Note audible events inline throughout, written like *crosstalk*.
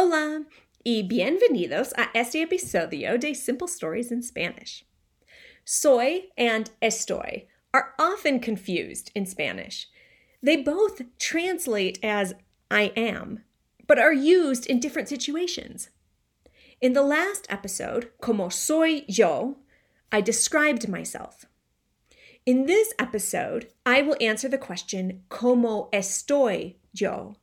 Hola y bienvenidos a este episodio de Simple Stories in Spanish. Soy and estoy are often confused in Spanish. They both translate as I am, but are used in different situations. In the last episode, Como soy yo, I described myself. In this episode, I will answer the question Como estoy yo?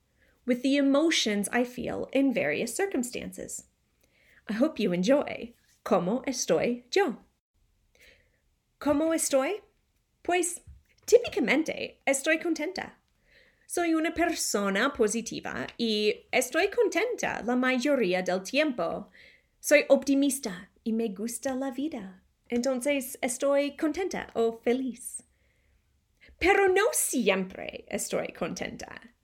With the emotions I feel in various circumstances. I hope you enjoy. ¿Cómo estoy yo? ¿Cómo estoy? Pues típicamente estoy contenta. Soy una persona positiva y estoy contenta la mayoría del tiempo. Soy optimista y me gusta la vida. Entonces estoy contenta o feliz. Pero no siempre estoy contenta.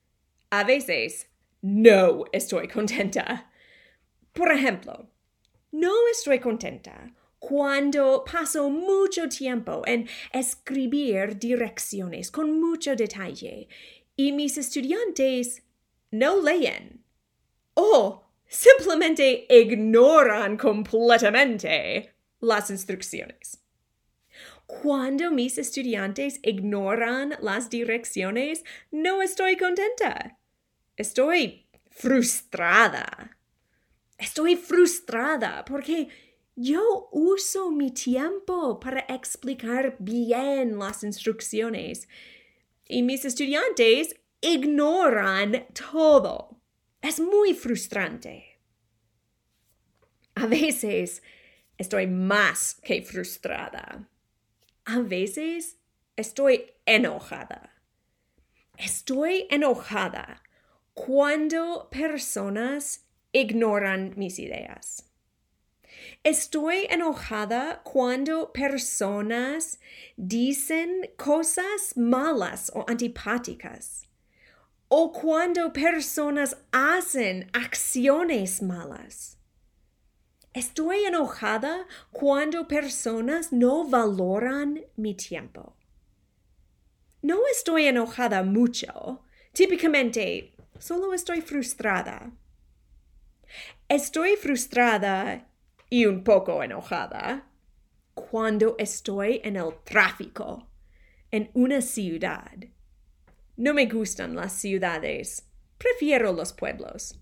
A veces no estoy contenta. Por ejemplo, no estoy contenta cuando paso mucho tiempo en escribir direcciones con mucho detalle y mis estudiantes no leen o simplemente ignoran completamente las instrucciones. Cuando mis estudiantes ignoran las direcciones, no estoy contenta. Estoy frustrada. Estoy frustrada porque yo uso mi tiempo para explicar bien las instrucciones y mis estudiantes ignoran todo. Es muy frustrante. A veces estoy más que frustrada. A veces estoy enojada. Estoy enojada cuando personas ignoran mis ideas. Estoy enojada cuando personas dicen cosas malas o antipáticas. O cuando personas hacen acciones malas. Estoy enojada cuando personas no valoran mi tiempo. No estoy enojada mucho. Típicamente solo estoy frustrada. Estoy frustrada y un poco enojada cuando estoy en el tráfico en una ciudad. No me gustan las ciudades, prefiero los pueblos.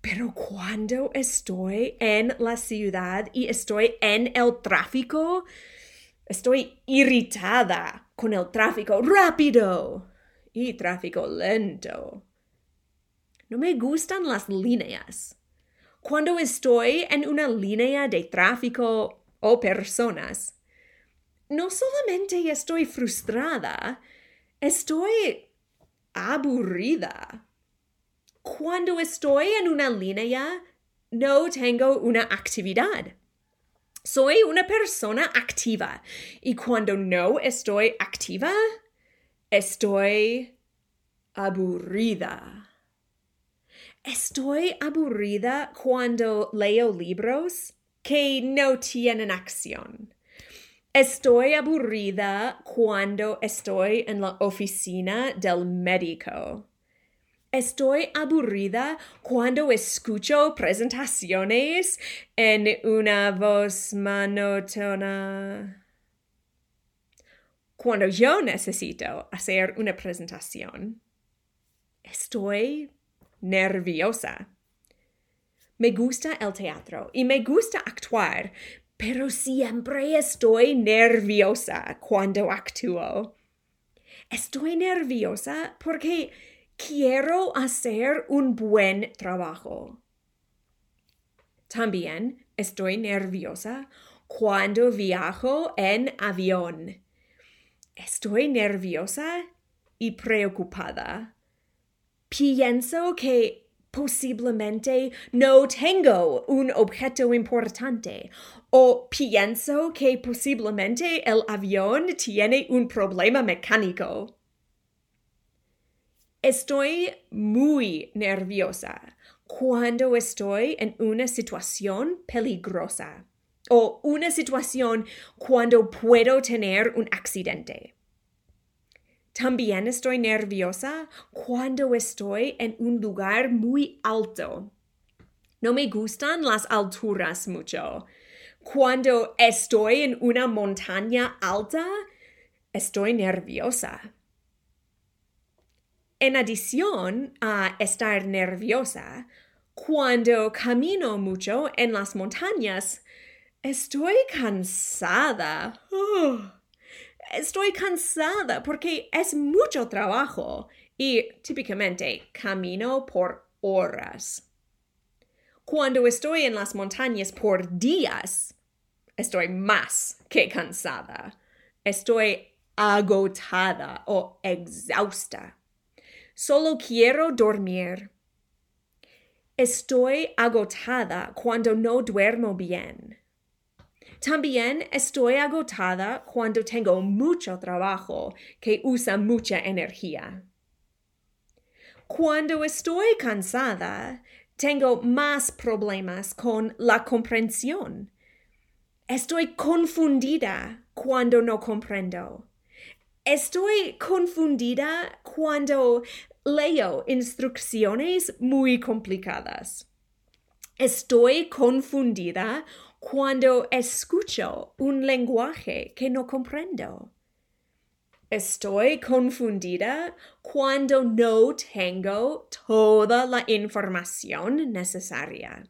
Pero cuando estoy en la ciudad y estoy en el tráfico, estoy irritada con el tráfico rápido y tráfico lento. No me gustan las líneas. Cuando estoy en una línea de tráfico o personas, no solamente estoy frustrada, estoy aburrida. Cuando estoy en una línea, no tengo una actividad. Soy una persona activa y cuando no estoy activa, estoy aburrida. Estoy aburrida cuando leo libros que no tienen acción. Estoy aburrida cuando estoy en la oficina del médico. Estoy aburrida cuando escucho presentaciones en una voz monótona. Cuando yo necesito hacer una presentación, estoy nerviosa. Me gusta el teatro y me gusta actuar, pero siempre estoy nerviosa cuando actúo. Estoy nerviosa porque quiero hacer un buen trabajo. También estoy nerviosa cuando viajo en avión. Estoy nerviosa y preocupada. Pienso que posiblemente no tengo un objeto importante o pienso que posiblemente el avión tiene un problema mecánico. Estoy muy nerviosa cuando estoy en una situación peligrosa o una situación cuando puedo tener un accidente. También estoy nerviosa cuando estoy en un lugar muy alto No me gustan las alturas mucho. Cuando estoy en una montaña alta, estoy nerviosa. En adición a estar nerviosa, cuando camino mucho en las montañas, estoy cansada. *sighs* estoy cansada porque es mucho trabajo y típicamente camino por horas. Cuando estoy en las montañas por días, estoy más que cansada. Estoy agotada o exhausta. Solo quiero dormir. Estoy agotada cuando no duermo bien. También estoy agotada cuando tengo mucho trabajo que usa mucha energía. Cuando estoy cansada, tengo más problemas con la comprensión. Estoy confundida cuando no comprendo. Estoy confundida cuando leo instrucciones muy complicadas. Estoy confundida cuando escucho un lenguaje que no comprendo. Estoy confundida cuando no tengo toda la información necesaria.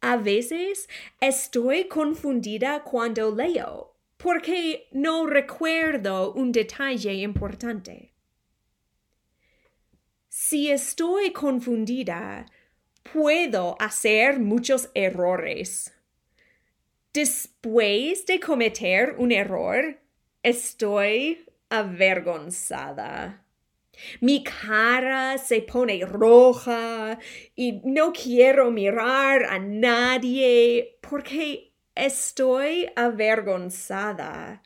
A veces estoy confundida cuando leo porque no recuerdo un detalle importante. Si estoy confundida, puedo hacer muchos errores. Después de cometer un error, estoy avergonzada. Mi cara se pone roja y no quiero mirar a nadie porque estoy avergonzada.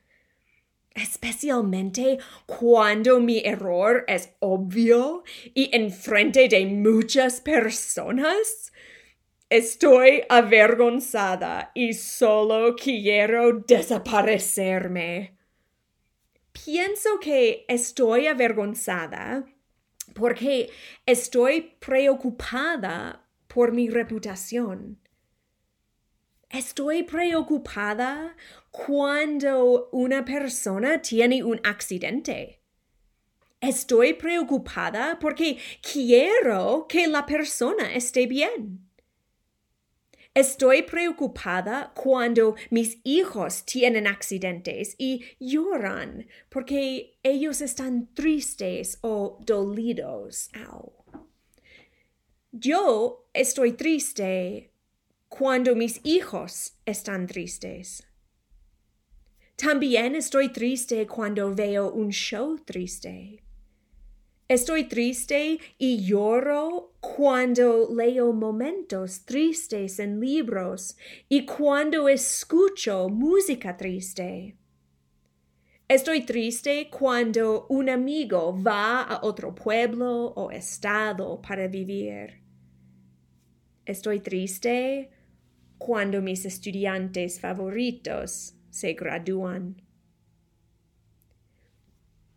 Especialmente cuando mi error es obvio y en frente de muchas personas. Estoy avergonzada y solo quiero desaparecerme. Pienso que estoy avergonzada porque estoy preocupada por mi reputación. Estoy preocupada cuando una persona tiene un accidente. Estoy preocupada porque quiero que la persona esté bien. Estoy preocupada cuando mis hijos tienen accidentes y lloran porque ellos están tristes o dolidos. Yo estoy triste cuando mis hijos están tristes. También estoy triste cuando veo un show triste. Estoy triste y lloro cuando leo momentos tristes en libros y cuando escucho música triste. Estoy triste cuando un amigo va a otro pueblo o estado para vivir. Estoy triste cuando mis estudiantes favoritos se gradúan.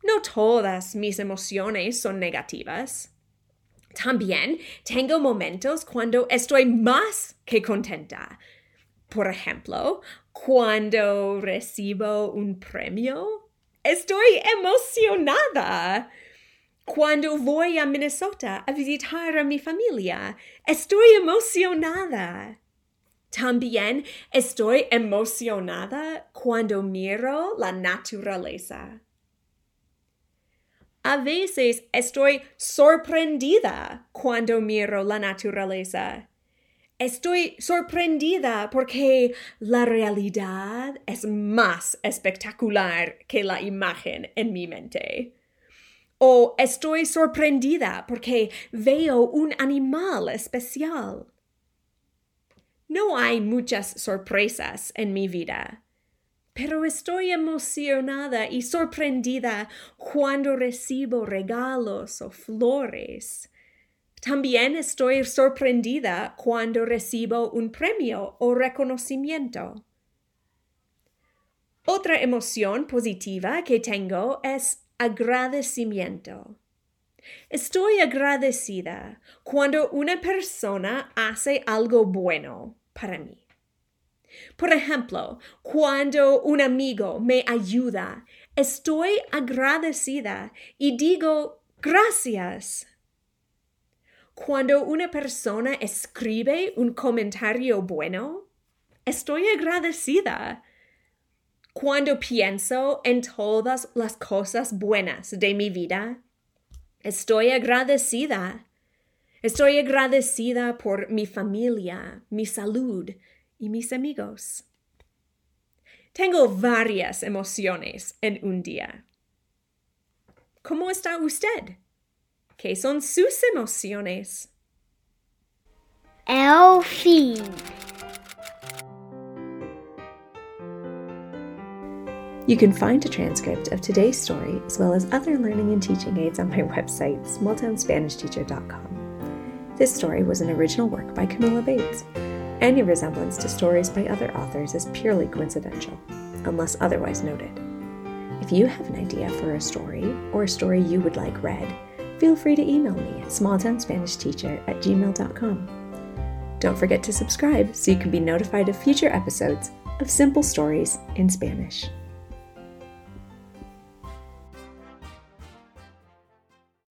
No todas mis emociones son negativas. También tengo momentos cuando estoy más que contenta. Por ejemplo, cuando recibo un premio, estoy emocionada. Cuando voy a Minnesota a visitar a mi familia, estoy emocionada. También estoy emocionada cuando miro la naturaleza. A veces estoy sorprendida cuando miro la naturaleza. Estoy sorprendida porque la realidad es más espectacular que la imagen en mi mente. O estoy sorprendida porque veo un animal especial. No hay muchas sorpresas en mi vida, pero estoy emocionada y sorprendida cuando recibo regalos o flores. También estoy sorprendida cuando recibo un premio o reconocimiento. Otra emoción positiva que tengo es agradecimiento. Estoy agradecida cuando una persona hace algo bueno para mí. Por ejemplo, cuando un amigo me ayuda, estoy agradecida y digo gracias. Cuando una persona escribe un comentario bueno, estoy agradecida. Cuando pienso en todas las cosas buenas de mi vida, estoy agradecida. Estoy agradecida por mi familia, mi salud y mis amigos. Tengo varias emociones en un día. ¿Cómo está usted? ¿Qué son sus emociones? El fin. You can find a transcript of today's story as well as other learning and teaching aids on my *laughs* website, smalltownspanishteacher.com. This story was an original work by Camilla Bates. Any resemblance to stories by other authors is purely coincidental, unless otherwise noted. If you have an idea for a story or a story you would like read, feel free to email me at smalltownspanishteacher at gmail.com. Don't forget to subscribe so you can be notified of future episodes of Simple Stories in Spanish.